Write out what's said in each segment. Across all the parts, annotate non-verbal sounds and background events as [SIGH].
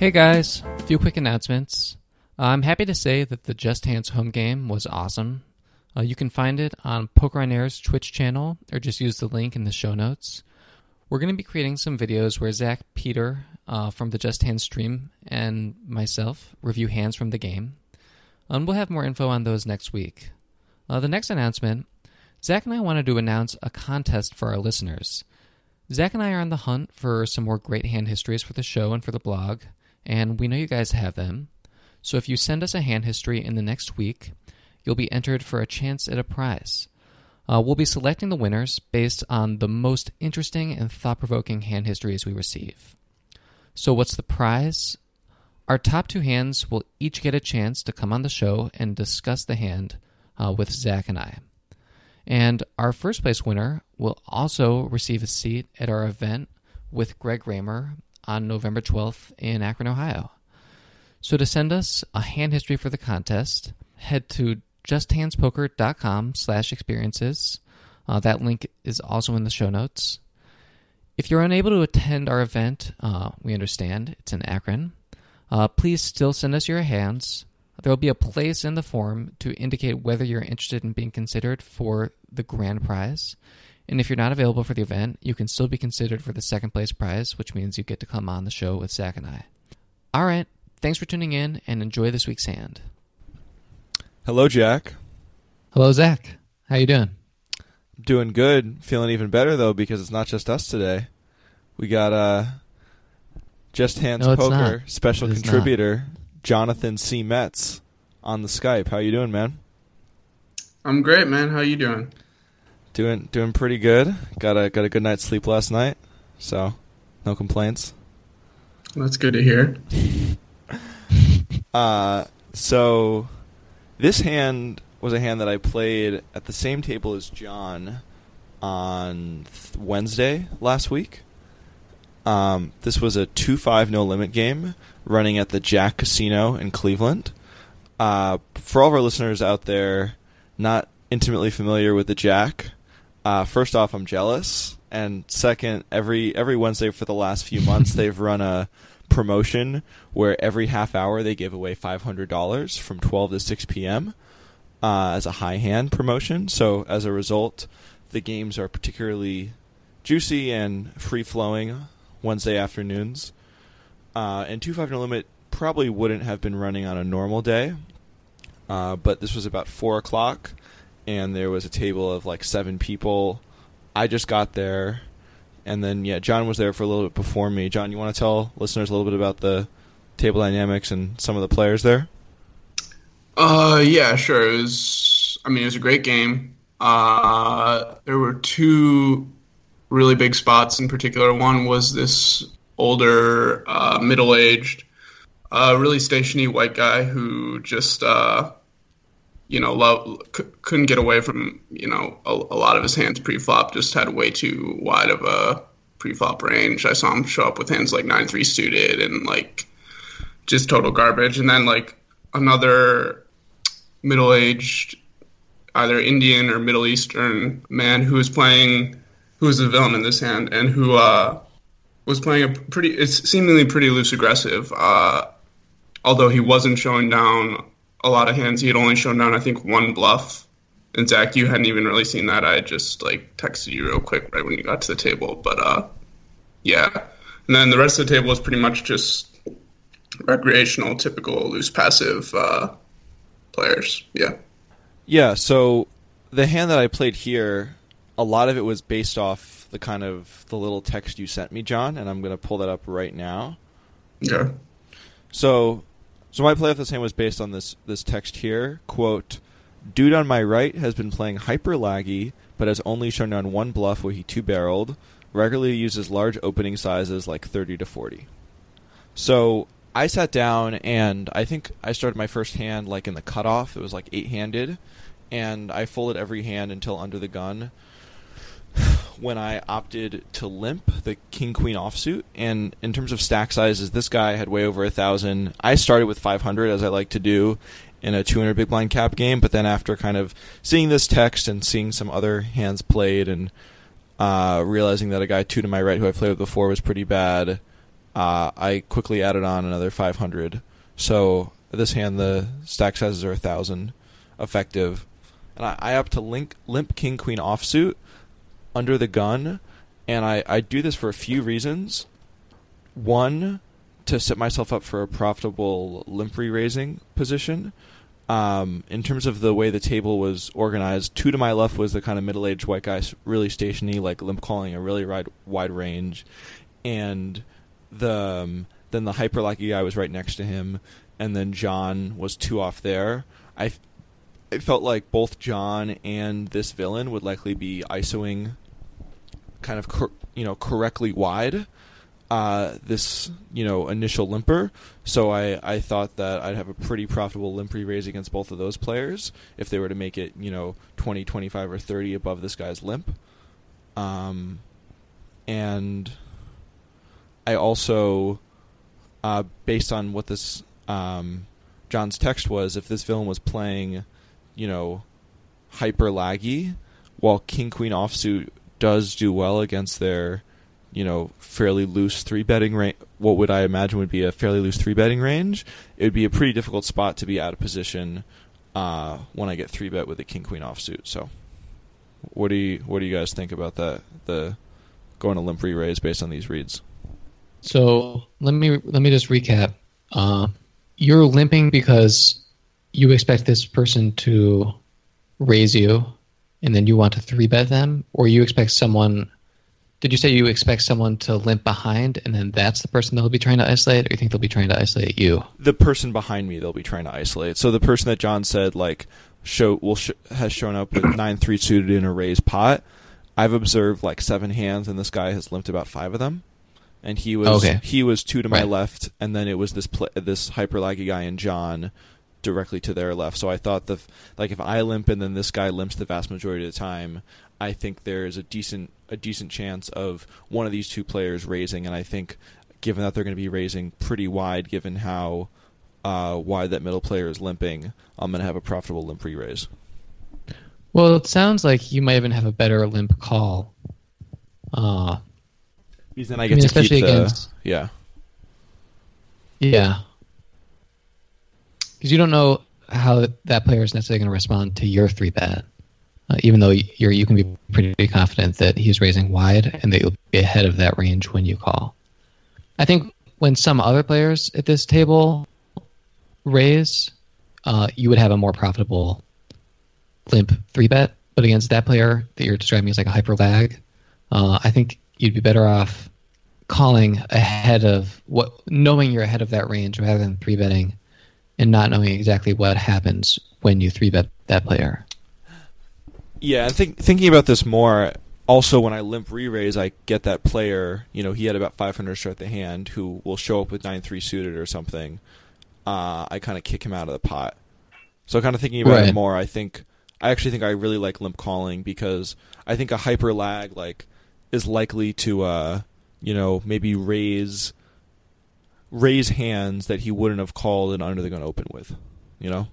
Hey guys, a few quick announcements. Uh, I'm happy to say that the Just Hands home game was awesome. Uh, you can find it on Poker on Air's Twitch channel or just use the link in the show notes. We're going to be creating some videos where Zach Peter uh, from the Just Hands stream and myself review hands from the game. And we'll have more info on those next week. Uh, the next announcement Zach and I wanted to announce a contest for our listeners. Zach and I are on the hunt for some more great hand histories for the show and for the blog, and we know you guys have them. So if you send us a hand history in the next week, you'll be entered for a chance at a prize. Uh, we'll be selecting the winners based on the most interesting and thought provoking hand histories we receive. So, what's the prize? Our top two hands will each get a chance to come on the show and discuss the hand uh, with Zach and I. And our first place winner will also receive a seat at our event with Greg Raymer on November 12th in Akron, Ohio. So to send us a hand history for the contest, head to justhandspoker.com slash experiences. Uh, that link is also in the show notes. If you're unable to attend our event, uh, we understand it's in Akron. Uh, please still send us your hands. There will be a place in the form to indicate whether you're interested in being considered for the grand prize. And if you're not available for the event, you can still be considered for the second place prize, which means you get to come on the show with Zach and I. All right, thanks for tuning in and enjoy this week's hand. Hello, Jack. Hello, Zach. How you doing? Doing good. Feeling even better though because it's not just us today. We got uh, Just Hands No, Poker not. special It is contributor Jonathan C. Metz on the Skype. How you doing, man? I'm great, man. How you doing? Doing doing pretty good. Got a got a good night's sleep last night, so no complaints. That's good to hear. [LAUGHS] Uh, so this hand was a hand that I played at the same table as John on th- Wednesday last week. Um, this was a 2 5 no limit game running at the Jack Casino in Cleveland. Uh, for all of our listeners out there not intimately familiar with the Jack, uh, first off, I'm jealous. And second, every every Wednesday for the last few months, [LAUGHS] they've run a promotion where every half hour they give away $500 from 12 to 6 p.m. Uh, as a high hand promotion. So as a result, the games are particularly juicy and free flowing Wednesday afternoons. Uh, and 2 5 No Limit probably wouldn't have been running on a normal day, uh, but this was about 4 o'clock, and there was a table of like seven people. I just got there, and then, yeah, John was there for a little bit before me. John, you want to tell listeners a little bit about the table dynamics and some of the players there? Uh, yeah, sure. It was. I mean, it was a great game. Uh, there were two really big spots in particular. One was this older, uh, middle-aged, uh, really stationy white guy who just, uh, you know, love, c- couldn't get away from, you know, a, a lot of his hands pre-flop. Just had way too wide of a pre-flop range. I saw him show up with hands like nine three suited and like just total garbage. And then like another middle-aged, either Indian or Middle Eastern man who was playing, who was the villain in this hand, and who uh, was playing a pretty, it's seemingly pretty loose aggressive. Uh, although he wasn't showing down a lot of hands, he had only shown down I think one bluff. And Zach, you hadn't even really seen that. I just like texted you real quick right when you got to the table, but uh, yeah. And then the rest of the table was pretty much just recreational, typical loose passive uh, players. Yeah. Yeah, so the hand that I played here, a lot of it was based off the kind of the little text you sent me, John, and I'm going to pull that up right now. Yeah. So, so my play of this hand was based on this this text here. Quote: Dude on my right has been playing hyper laggy, but has only shown down one bluff where he two barreled. Regularly uses large opening sizes like 30 to 40. So I sat down and I think I started my first hand like in the cutoff. It was like eight handed, and I folded every hand until under the gun. When I opted to limp the king queen offsuit, and in terms of stack sizes, this guy had way over a thousand. I started with 500 as I like to do in a 200 big blind cap game, but then after kind of seeing this text and seeing some other hands played and uh, realizing that a guy two to my right who I played with before was pretty bad, uh, I quickly added on another 500. So this hand, the stack sizes are a thousand effective, and I, I to link limp king queen offsuit under the gun, and I I do this for a few reasons. One, to set myself up for a profitable limp re-raising position. Um, in terms of the way the table was organized, two to my left was the kind of middle-aged white guy, really stationy, like limp calling a really wide, wide range, and the um, then the hyper laggy guy was right next to him, and then John was two off there. I, I felt like both John and this villain would likely be isoing, kind of cor- you know correctly wide. Uh, this you know initial limper, so I, I thought that I'd have a pretty profitable limp raise against both of those players if they were to make it you know 20, 25, or 30 above this guy's limp. Um, and I also, uh, based on what this um, John's text was, if this villain was playing, you know, hyper laggy, while King Queen offsuit does do well against their, you know, fairly loose three betting range, what would I imagine would be a fairly loose three betting range, it would be a pretty difficult spot to be out of position uh, when I get three bet with a King Queen offsuit. So, what do you what do you guys think about that? The going to limp re raise based on these reads. So let me let me just recap. Uh, you're limping because you expect this person to raise you, and then you want to three bet them, or you expect someone. Did you say you expect someone to limp behind, and then that's the person they'll be trying to isolate, or you think they'll be trying to isolate you? The person behind me, they'll be trying to isolate. So the person that John said like show will sh- has shown up with nine three suited in a raised pot. I've observed like seven hands, and this guy has limped about five of them and he was okay. he was two to my right. left, and then it was this pl- this hyper laggy guy and John directly to their left. So I thought the like if I limp and then this guy limps the vast majority of the time, I think there is a decent a decent chance of one of these two players raising, and I think given that they're going to be raising pretty wide, given how uh, wide that middle player is limping, I'm going to have a profitable limp re-raise. Well, it sounds like you might even have a better limp call. Uh, because then I get I mean, to keep the against, yeah. Yeah. Because you don't know how that player is necessarily going to respond to your three bet, uh, even though you're you can be pretty confident that he's raising wide and that you'll be ahead of that range when you call. I think when some other players at this table raise, uh, you would have a more profitable limp three bet, but against that player that you're describing as like a hyper lag, uh, I think you'd be better off calling ahead of what knowing you're ahead of that range rather than three betting and not knowing exactly what happens when you three bet that player. Yeah, and think, thinking about this more, also when I limp re-raise, I get that player. You know, he had about 500 start the hand, who will show up with nine three suited or something. Uh, I kind of kick him out of the pot. So, kind of thinking about right. it more, I think I actually think I really like limp calling because I think a hyper lag like is likely to, uh, you know, maybe raise raise hands that he wouldn't have called and under the gun open with, you know.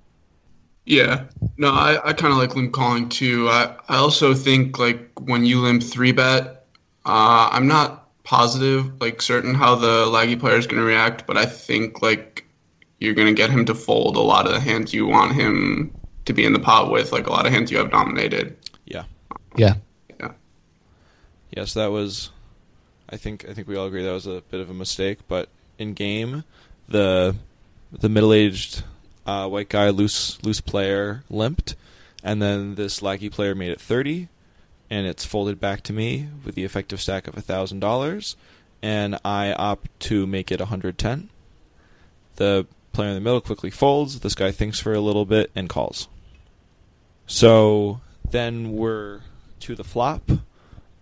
Yeah, no, I, I kind of like limp calling too. I, I also think like when you limp three bet, uh, I'm not positive, like certain how the laggy player is going to react, but I think like you're going to get him to fold a lot of the hands you want him to be in the pot with, like a lot of hands you have dominated. Yeah. Yeah. Yeah. Yes, that was. I think I think we all agree that was a bit of a mistake, but in game, the the middle aged uh, white guy, loose loose player, limped, and then this laggy player made it thirty, and it's folded back to me with the effective stack of thousand dollars, and I opt to make it hundred ten. The player in the middle quickly folds. This guy thinks for a little bit and calls. So then we're to the flop.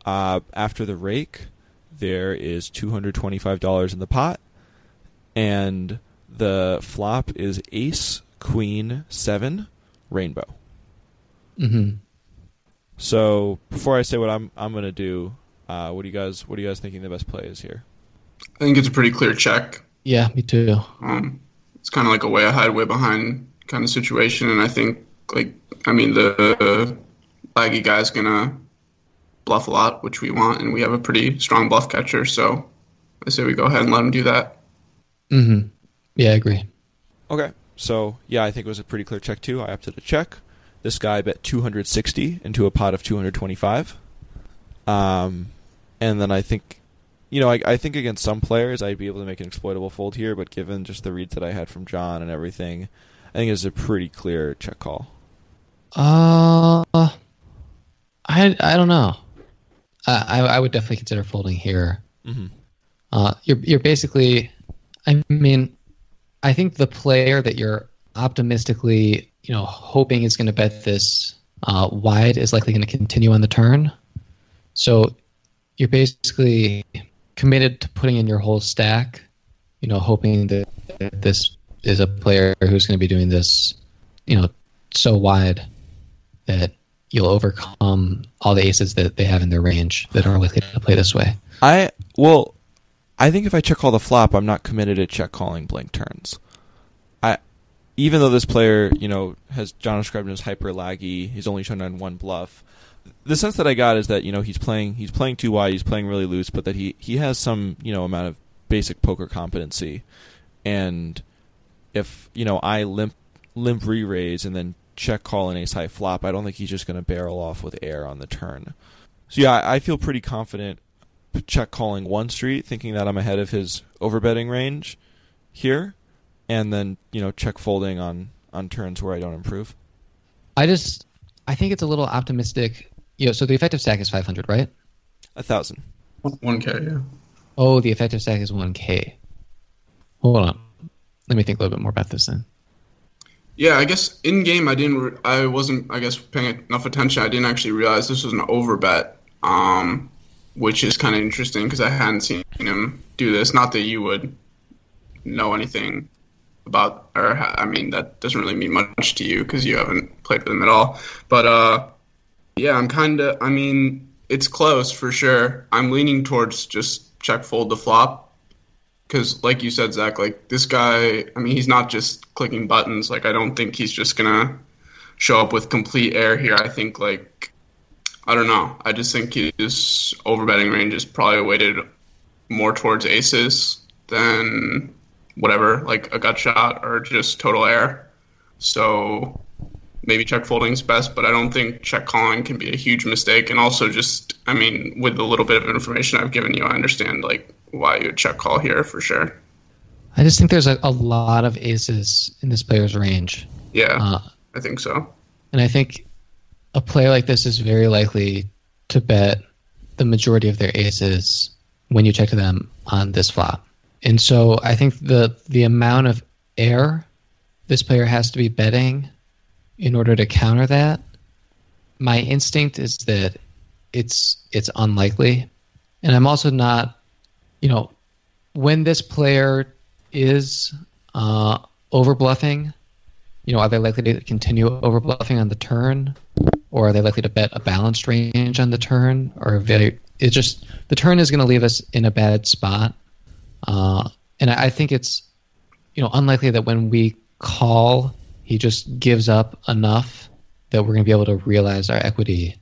Uh, after the rake, there is two hundred twenty-five dollars in the pot, and the flop is Ace Queen Seven Rainbow. Mm-hmm. So before I say what I'm I'm gonna do, uh, what do you guys what are you guys thinking the best play is here? I think it's a pretty clear check. Yeah, me too. Um, it's kind of like a way ahead, way behind kind of situation, and I think like I mean the, the laggy guy's gonna bluff a lot, which we want, and we have a pretty strong bluff catcher. So I say we go ahead and let him do that. Mm-hmm. Yeah, I agree. Okay, so yeah, I think it was a pretty clear check too. I opted to check. This guy bet 260 into a pot of 225. Um, and then I think, you know, I, I think against some players I'd be able to make an exploitable fold here, but given just the reads that I had from John and everything, I think it's a pretty clear check call. Uh, I I don't know. I I would definitely consider folding here. Mm-hmm. Uh, you're you're basically, I mean, I think the player that you're optimistically, you know, hoping is going to bet this uh, wide is likely going to continue on the turn. So you're basically committed to putting in your whole stack, you know, hoping that this is a player who's going to be doing this, you know, so wide that you'll overcome all the aces that they have in their range that are likely to play this way. I well, I think if I check call the flop, I'm not committed to check calling blank turns. I even though this player, you know, has John described him as hyper laggy, he's only shown on one bluff. The sense that I got is that you know he's playing he's playing too wide, he's playing really loose, but that he he has some you know amount of basic poker competency, and if you know I limp limp re raise and then check call an ace high flop, I don't think he's just going to barrel off with air on the turn. So yeah, I feel pretty confident check calling one street, thinking that I'm ahead of his overbetting range here, and then you know check folding on on turns where I don't improve. I just I think it's a little optimistic. You know, so the effective stack is 500, right? A thousand. One K, yeah. Oh, the effective stack is 1K. Hold on. Let me think a little bit more about this then. Yeah, I guess in game I didn't. Re- I wasn't. I guess paying enough attention. I didn't actually realize this was an overbet, um, which is kind of interesting because I hadn't seen him do this. Not that you would know anything about, or I mean, that doesn't really mean much to you because you haven't played with him at all. But uh, yeah, I'm kind of. I mean, it's close for sure. I'm leaning towards just check fold the flop because like you said zach like this guy i mean he's not just clicking buttons like i don't think he's just gonna show up with complete air here i think like i don't know i just think his overbetting range is probably weighted more towards aces than whatever like a gut shot or just total air so maybe check folding is best but i don't think check calling can be a huge mistake and also just i mean with the little bit of information i've given you i understand like why you would check call here for sure. I just think there's a, a lot of aces in this player's range. Yeah, uh, I think so. And I think a player like this is very likely to bet the majority of their aces when you check to them on this flop. And so I think the the amount of air this player has to be betting in order to counter that. My instinct is that it's it's unlikely, and I'm also not you know, when this player is uh, over bluffing, you know, are they likely to continue over bluffing on the turn, or are they likely to bet a balanced range on the turn, or very? It just the turn is going to leave us in a bad spot, uh, and I, I think it's you know unlikely that when we call, he just gives up enough that we're going to be able to realize our equity.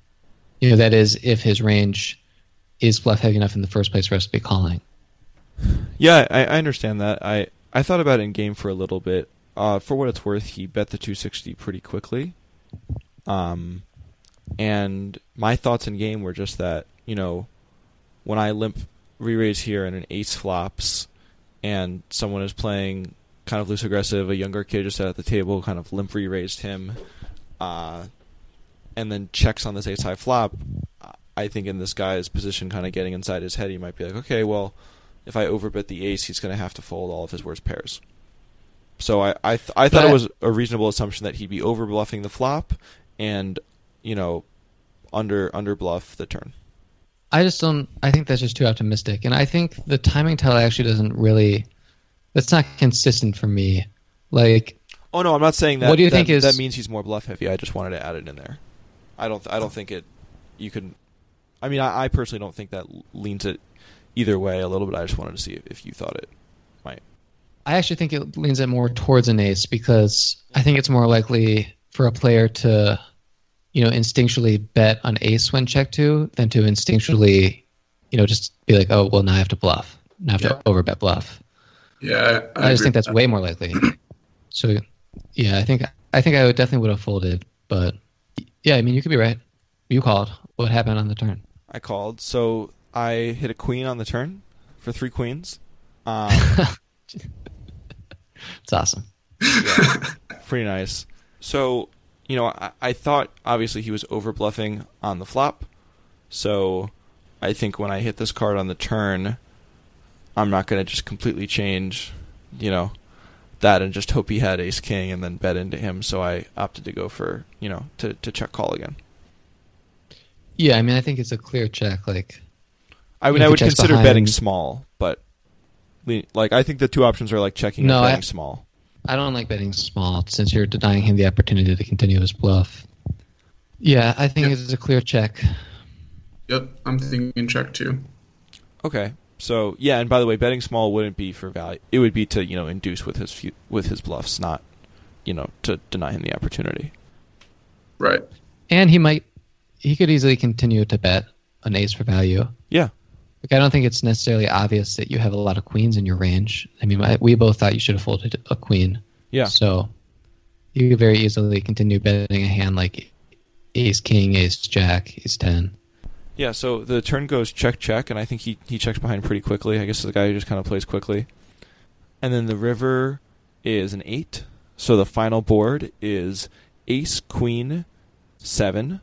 You know, that is if his range is bluff heavy enough in the first place for us to be calling. Yeah, I, I understand that. I I thought about it in game for a little bit. Uh, for what it's worth, he bet the 260 pretty quickly. Um, and my thoughts in game were just that you know, when I limp re-raise here and an ace flops, and someone is playing kind of loose aggressive, a younger kid just sat at the table, kind of limp re-raised him, uh, and then checks on this ace high flop. I think in this guy's position, kind of getting inside his head, he might be like, okay, well if I overbet the ace, he's going to have to fold all of his worst pairs. So I I, th- I thought it was a reasonable assumption that he'd be over bluffing the flop, and you know, under under bluff the turn. I just don't. I think that's just too optimistic, and I think the timing tell actually doesn't really. That's not consistent for me. Like, oh no, I'm not saying that. What do you that, think is that means he's more bluff heavy? I just wanted to add it in there. I don't. I don't think it. You can. I mean, I, I personally don't think that leans it either way a little bit. I just wanted to see if, if you thought it might. I actually think it leans it more towards an ace because I think it's more likely for a player to, you know, instinctually bet on ace when check to than to instinctually, you know, just be like, oh, well, now I have to bluff. not have Yeah. to overbet bluff. Yeah, I, just think that's with way more likely. So, yeah, I think I think I would definitely would have folded, but yeah, I mean, you could be right. You called. What happened on the turn? I called. So I hit a queen on the turn for three queens. Um, [LAUGHS] It's awesome. yeah, pretty nice. So, you know, I, I thought obviously he was over bluffing on the flop. So I think when I hit this card on the turn, I'm not going to just completely change, you know, that and just hope he had ace king and then bet into him. So I opted to go for, you know, to, to check call again. Yeah, I mean, I think it's a clear check. Like, I mean, I would consider behind- betting small, but like I think the two options are like checking No, and I- betting small. I don't like betting small since you're denying him the opportunity to continue his bluff. Yeah, I think Yeah. it's a clear check. Yep, I'm thinking check too. Okay. So yeah, and by the way, betting small wouldn't be for value. It would be to you know induce with his fu- with his bluffs, not you know to deny him the opportunity. Right. And he might, he could easily continue to bet an ace for value. Like, I don't think it's necessarily obvious that you have a lot of queens in your range. I mean, I, we both thought you should have folded a queen. Yeah. So you could very easily continue betting a hand like ace king, ace jack, ace ten. Yeah. So the turn goes check check, and I think he he checks behind pretty quickly. I guess the guy who just kind of plays quickly. And then the river is an eight. So the final board is ace queen seven,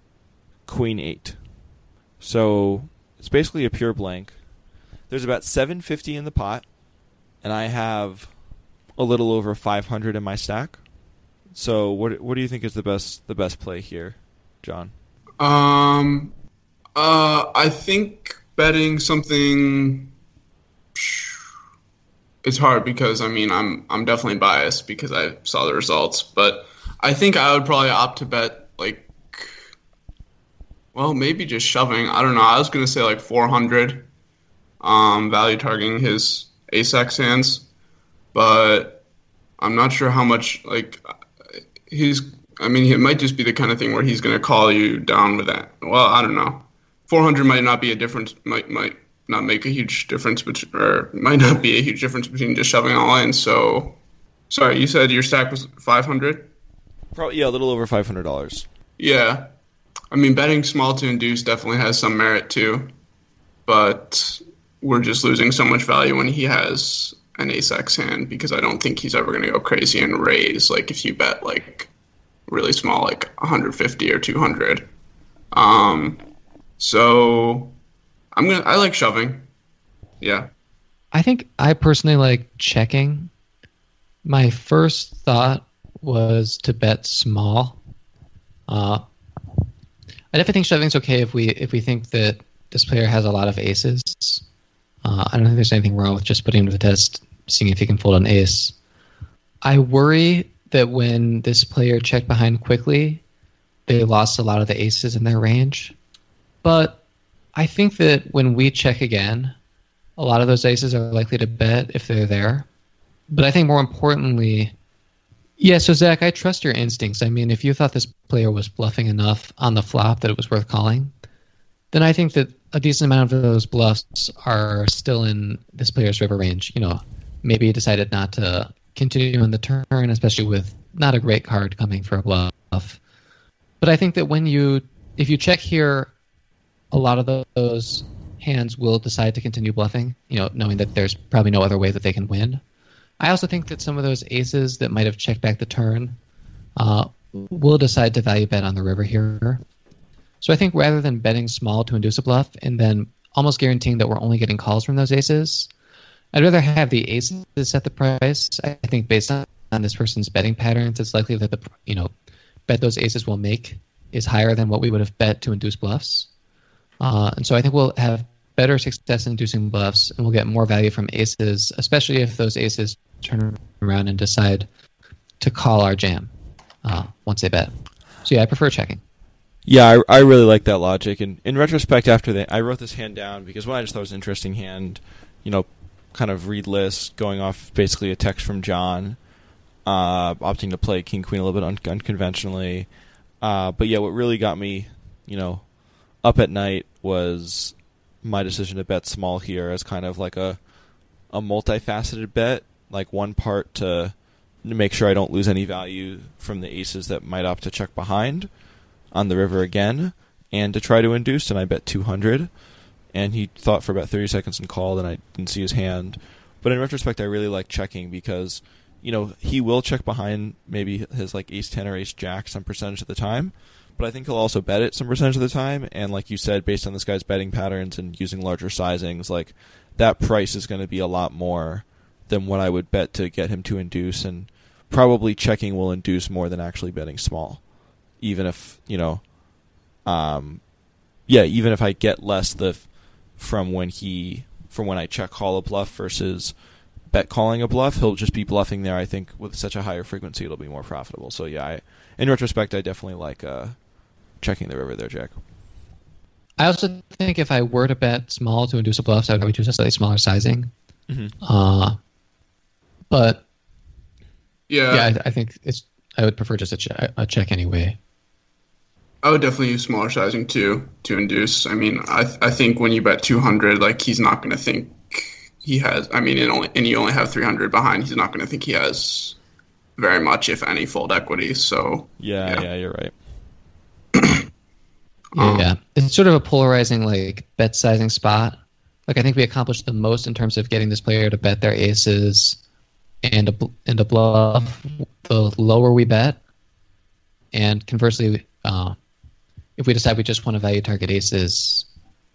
queen eight. So it's basically a pure blank. There's about 750 in the pot, and I have a little over 500 in my stack. So what what do you think is the best the best play here, John? Um, uh, I think betting something. It's hard because I mean I'm I'm definitely biased because I saw the results, but I think I would probably opt to bet like, well maybe just shoving. I don't know. I was gonna say like 400, um, value targeting his ace x hands, but I'm not sure how much like he's. I mean, it might just be the kind of thing where he's going to call you down with that. Well, I don't know. 400 might not be a difference. Might might not make a huge difference, but or might not be a huge difference between just shoving all in. So, sorry, you said your stack was 500. Probably yeah, a little over five hundred dollars. Yeah, I mean, betting small to induce definitely has some merit too, but we're just losing so much value when he has an ace x hand because I don't think he's ever going to go crazy and raise. Like if you bet like really small, like 150 or 200. Um, so I'm gonna I like shoving. Yeah, I think I personally like checking. My first thought was to bet small. Uh, I definitely think shoving's okay if we if we think that this player has a lot of aces. Uh, I don't think there's anything wrong with just putting him to the test, seeing if he can fold an ace. I worry that when this player checked behind quickly, they lost a lot of the aces in their range. But I think that when we check again, a lot of those aces are likely to bet if they're there. But I think more importantly, yeah, so Zach, I trust your instincts. I mean, if you thought this player was bluffing enough on the flop that it was worth calling, then I think that a decent amount of those bluffs are still in this player's river range. You know, maybe he decided not to continue in the turn, especially with not a great card coming for a bluff. But I think that when you, if you check here, a lot of those hands will decide to continue bluffing, you know, knowing that there's probably no other way that they can win. I also think that some of those aces that might have checked back the turn uh, will decide to value bet on the river here. So I think rather than betting small to induce a bluff and then almost guaranteeing that we're only getting calls from those aces, I'd rather have the aces set the price. I think based on, on this person's betting patterns, it's likely that the you know bet those aces will make is higher than what we would have bet to induce bluffs. Uh, and so I think we'll have better success in inducing bluffs, and we'll get more value from aces, especially if those aces turn around and decide to call our jam uh, once they bet. So yeah, I prefer checking. Yeah, I, I really like that logic. And in retrospect, after that, I wrote this hand down because one, I just thought it was an interesting hand. You know, kind of read list, going off basically a text from John, uh, opting to play king queen a little bit un- unconventionally. Uh, but yeah, what really got me, you know, up at night was my decision to bet small here as kind of like a a multifaceted bet, like one part to to make sure I don't lose any value from the aces that might opt to check behind on the river again, and to try to induce. And I bet 200, and he thought for about 30 seconds and called, and I didn't see his hand. But in retrospect, I really like checking because you know he will check behind maybe his like ace 10 or ace jack some percentage of the time. But I think he'll also bet it some percentage of the time, and like you said, based on this guy's betting patterns and using larger sizings, like that price is going to be a lot more than what I would bet to get him to induce, and probably checking will induce more than actually betting small, even if you know, um, yeah, even if I get less the from when he from when I check call a bluff versus bet calling a bluff, he'll just be bluffing there. I think with such a higher frequency, it'll be more profitable. So yeah, I, in retrospect, I definitely like uh, checking the river there, Jack. I also think if I were to bet small to induce a bluff, I would do a slightly smaller sizing. Mm-hmm. Uh, but Yeah, yeah, I, I think it's. I would prefer just a, che- a check anyway. I would definitely use smaller sizing too to induce. I mean, I I think when you bet 200, like he's not going to think he has. I mean, and only and you only have 300 behind. He's not going to think he has very much, if any, fold equity. So Yeah, Yeah. yeah, you're right. [CLEARS THROAT] Um, yeah, it's sort of a polarizing like bet sizing spot. Like I think we accomplished the most in terms of getting this player to bet their aces and a bl- and a bluff. The lower we bet, and conversely, uh, if we decide we just want to value target aces,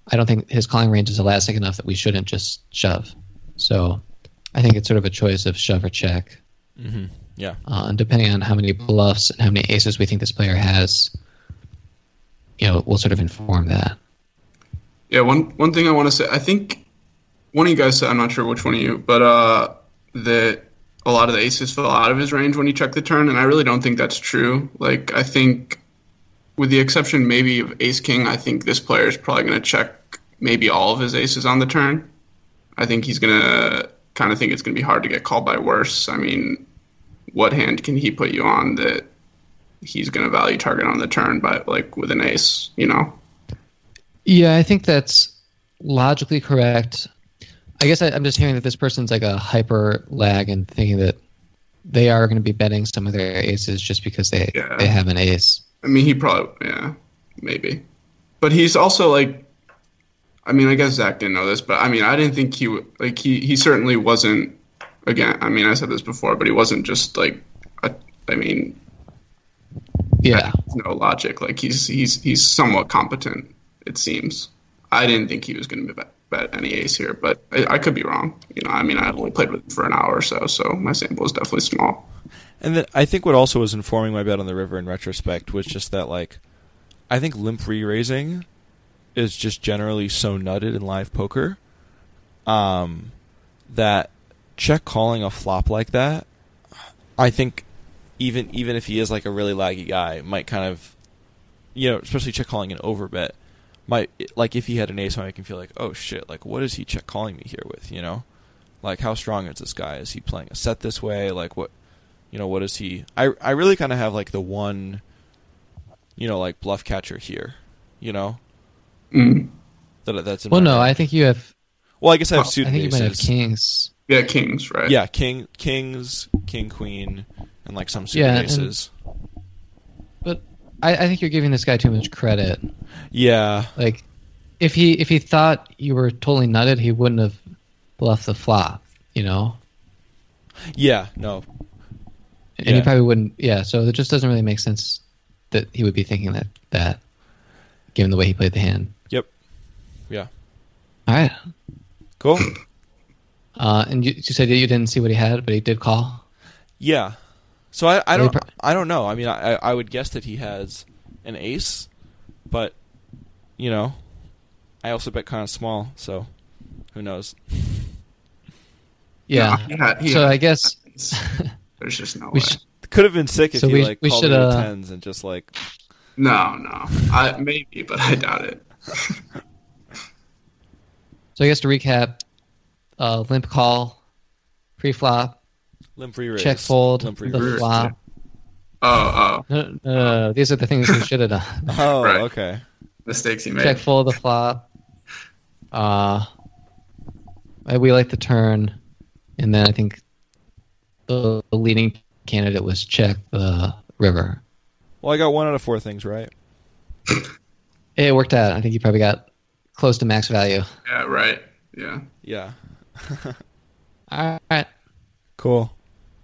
I don't think his calling range is elastic enough that we shouldn't just shove. So I think it's sort of a choice of shove or check. Mm-hmm. Yeah. uh, and depending on how many bluffs and how many aces we think this player has, you know, we'll sort of inform that. Yeah, one one thing I want to say, I think one of you guys said, I'm not sure which one of you, but uh, that a lot of the aces fell out of his range when he checked the turn, and I really don't think that's true. Like, I think, with the exception maybe of Ace King, I think this player is probably going to check maybe all of his aces on the turn. I think he's going to kind of think it's going to be hard to get called by worse. I mean, what hand can he put you on that he's going to value target on the turn but like with an ace, you know? Yeah, I think that's logically correct. I guess I, I'm just hearing that this person's like a hyper lag and thinking that they are going to be betting some of their aces just because they Yeah. they have an ace. I mean, he probably, yeah, maybe. But he's also like, I mean, I guess Zach didn't know this, but I mean, I didn't think he would, like, he, he certainly wasn't, again, I mean, I said this before, but he wasn't just like, a, I mean, Yeah, no logic. Like, he's, he's, he's somewhat competent, it seems. I didn't think he was going to bet, bet any ace here, but I, I could be wrong. You know, I mean, I only played with him for an hour or so, so my sample is definitely small. And then I think what also was informing my bet on the river in retrospect was just that like I think limp re-raising is just generally so nutted in live poker um, that check calling a flop like that I think even even if he is like a really laggy guy might kind of you know especially check calling an overbet might like if he had an ace might make him feel like oh shit like what is he check calling me here with you know like how strong is this guy is he playing a set this way like what you know what is he i i really kind of have like the one you know like bluff catcher here you know Mm. that that's in well, no, range. I think you have. well i guess i have I I suited think you might have kings. Yeah, kings, right? yeah king kings king queen and like some suited Yeah, aces But I, I think you're giving this guy too much credit. yeah Like, if he if he thought you were totally nutted, he wouldn't have bluffed the flop. You know, yeah no and Yeah. he probably wouldn't. Yeah, so it just doesn't really make sense that he would be thinking that that, given the way he played the hand. yep yeah All right, cool uh, and you, you said you didn't see what he had, but he did call. yeah so i i don't i don't know i mean i i would guess that he has an ace but you know i also bet kind of small so who knows Yeah. [LAUGHS] No, he so I guess [LAUGHS] There's just no we way. sh- Could have been sick if So he we- like we called should, me uh, tens and just like No, no. I maybe, but I doubt it. [LAUGHS] so I guess to recap, uh, limp call, pre flop, limp re-raise. check fold, limp the re-raise. flop. Oh, oh, No, no, no, no, these are the things we should have done. [LAUGHS] Oh, Right. okay. mistakes he made. check fold the flop. Uh, we like the turn. and then I think the, the leading candidate was check the river. Well, I got one out of four things right. [LAUGHS] It worked out. I think you probably got close to max value. Yeah, right. Yeah. Yeah. [LAUGHS] All right. Cool.